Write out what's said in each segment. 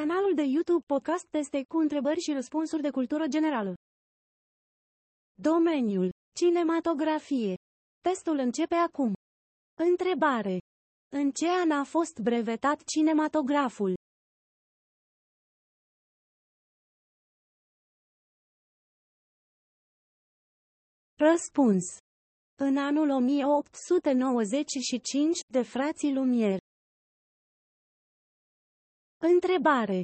Canalul de YouTube Podcast Teste cu întrebări și răspunsuri de cultură generală. Domeniul. Cinematografie. Testul începe acum. Întrebare. În ce an a fost brevetat cinematograful? Răspuns. În anul 1895, de frații Lumière. Întrebare.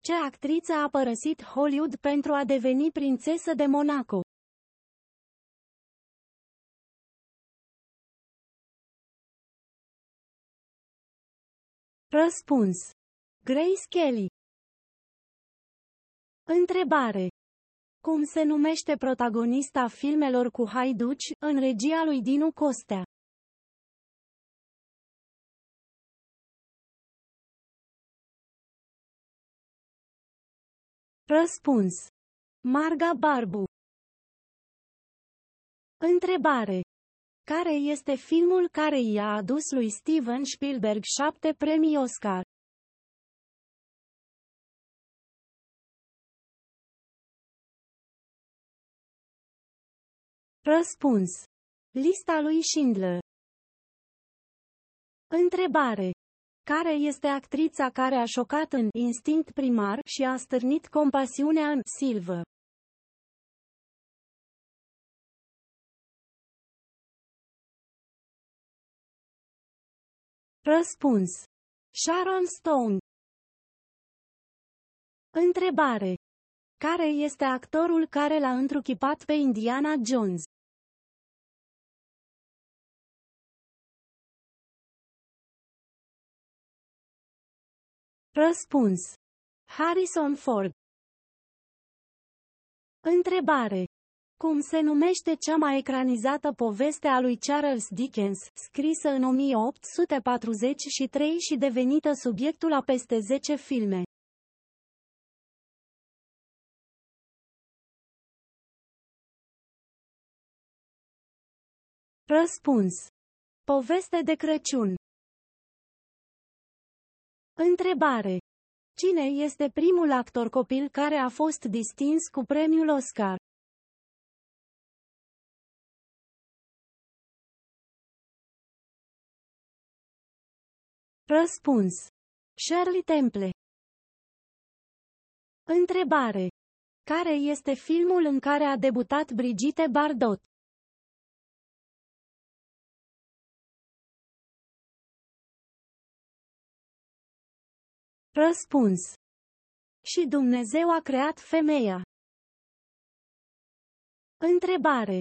Ce actriță a părăsit Hollywood pentru a deveni prințesă de Monaco? Răspuns. Grace Kelly. Întrebare. Cum se numește protagonista filmelor cu haiduci, în regia lui Dinu Costea? Răspuns. Marga Barbu. Întrebare. Care este filmul care i-a adus lui Steven Spielberg șapte premii Oscar? Răspuns. Lista lui Schindler. Întrebare. Care este actrița care a șocat în Instinct primar și a stârnit compasiunea în Silvă? Răspuns. Sharon Stone. Întrebare. Care este actorul care l-a întruchipat pe Indiana Jones? Răspuns. Harrison Ford. Întrebare. Cum se numește cea mai ecranizată poveste a lui Charles Dickens, scrisă în 1843 și devenită subiectul a peste 10 filme? Răspuns. Poveste de Crăciun. Întrebare. Cine este primul actor copil care a fost distins cu premiul Oscar? Răspuns. Shirley Temple. Întrebare. Care este filmul în care a debutat Brigitte Bardot? Răspuns. Și Dumnezeu a creat femeia. Întrebare.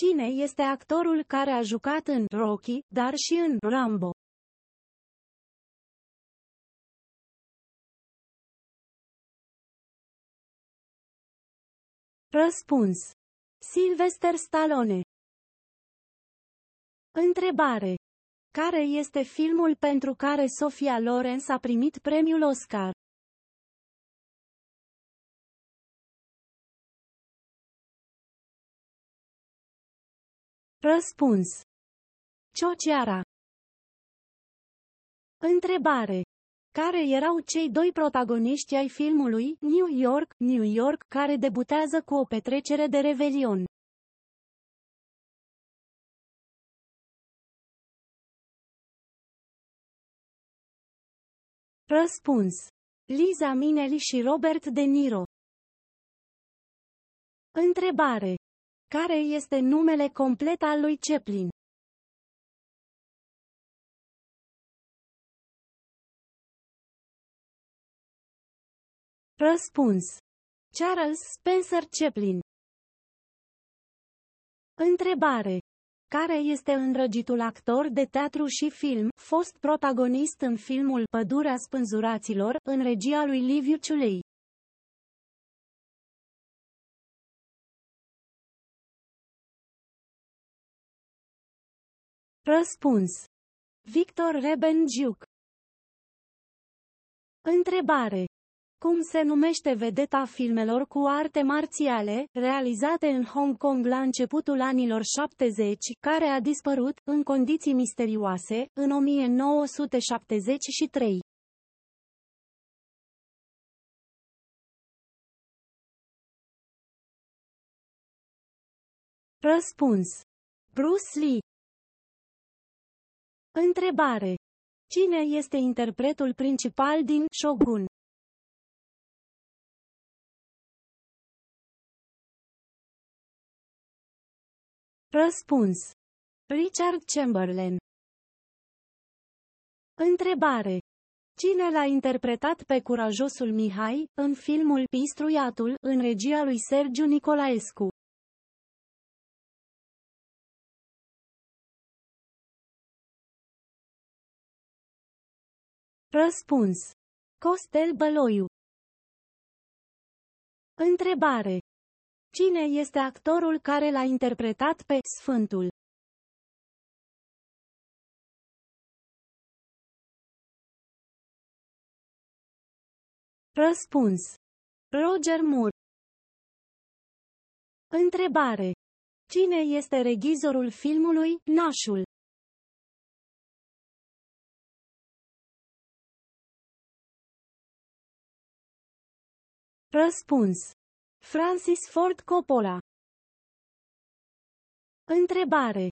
Cine este actorul care a jucat în Rocky, dar și în Rambo? Răspuns. Sylvester Stallone. Întrebare. Care este filmul pentru care Sofia Loren a primit premiul Oscar? Răspuns. Ciociara. Întrebare. Care erau cei doi protagoniști ai filmului New York, New York, care debutează cu o petrecere de revelion? Răspuns. Liza Minelli și Robert De Niro. Întrebare. Care este numele complet al lui Chaplin? Răspuns. Charles Spencer Chaplin. Întrebare care este îndrăgitul actor de teatru și film, fost protagonist în filmul Pădurea spânzuraților, în regia lui Liviu Ciulei. Răspuns. Victor Rebenjuc. Întrebare. Cum se numește vedeta filmelor cu arte marțiale, realizate în Hong Kong la începutul anilor 70, care a dispărut, în condiții misterioase, în 1973. Răspuns. Bruce Lee Întrebare. Cine este interpretul principal din Shogun? Răspuns. Richard Chamberlain. Întrebare. Cine l-a interpretat pe curajosul Mihai, în filmul Pistruiatul, în regia lui Sergiu Nicolaescu? Răspuns. Costel Băloiu. Întrebare. Cine este actorul care l-a interpretat pe Sfântul? Răspuns. Roger Moore. Întrebare. Cine este regizorul filmului Nașul? Răspuns. Francis Ford Coppola. Întrebare.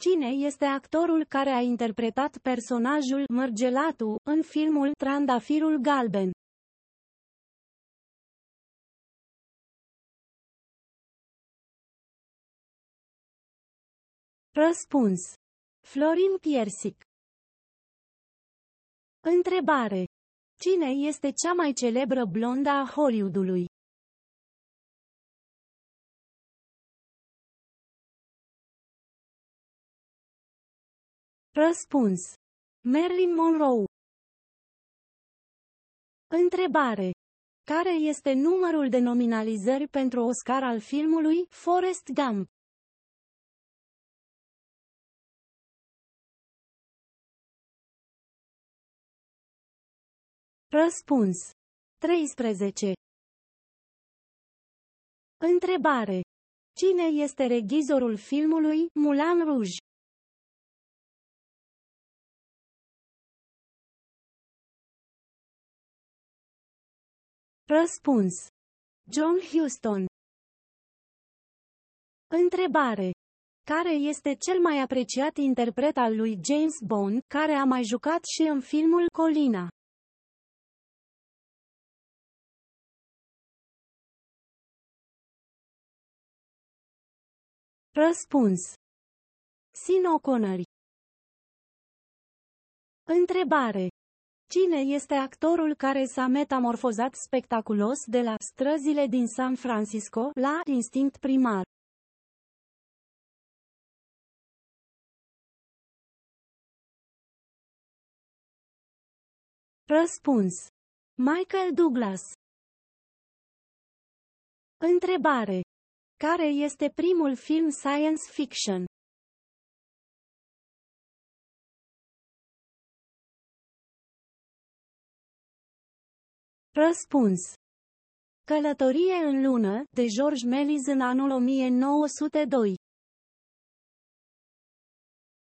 Cine este actorul care a interpretat personajul Mărgelatu în filmul Trandafirul Galben? Răspuns. Florin Piersic. Întrebare. Cine este cea mai celebră blondă a Hollywoodului? Răspuns. Marilyn Monroe. Întrebare. Care este numărul de nominalizări pentru Oscar al filmului Forrest Gump? Răspuns. 13. Întrebare. Cine este regizorul filmului Moulin Rouge? Răspuns. John Huston. Întrebare. Care este cel mai apreciat interpret al lui James Bond, care a mai jucat și în filmul Colina? Răspuns. Sino Connery. Întrebare. Cine este actorul care s-a metamorfozat spectaculos de la străzile din San Francisco la instinct primar? Răspuns. Michael Douglas. Întrebare. Care este primul film science fiction? Răspuns. Călătorie în lună, de George Melis în anul 1902.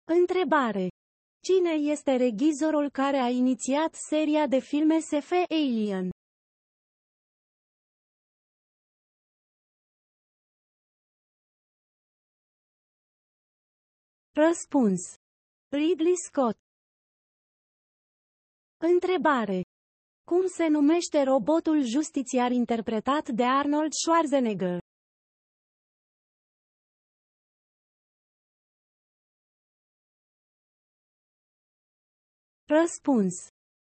Întrebare. Cine este regizorul care a inițiat seria de filme SF Alien? Răspuns. Ridley Scott. Întrebare. Cum se numește robotul justițiar interpretat de Arnold Schwarzenegger? Răspuns.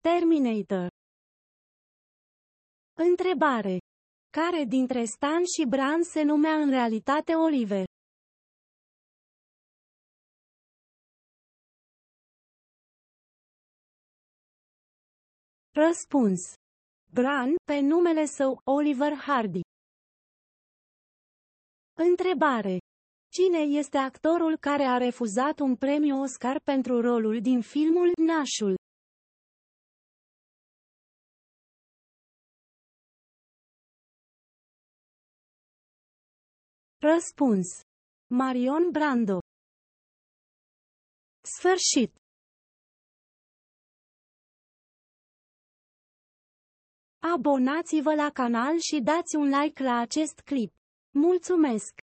Terminator. Întrebare. Care dintre Stan și Bran se numea în realitate Oliver? Răspuns. Bran, pe numele său Oliver Hardy. Întrebare. Cine este actorul care a refuzat un premiu Oscar pentru rolul din filmul Nașul? Răspuns. Marion Brando. Sfârșit. Abonați-vă la canal și dați un like la acest clip. Mulțumesc!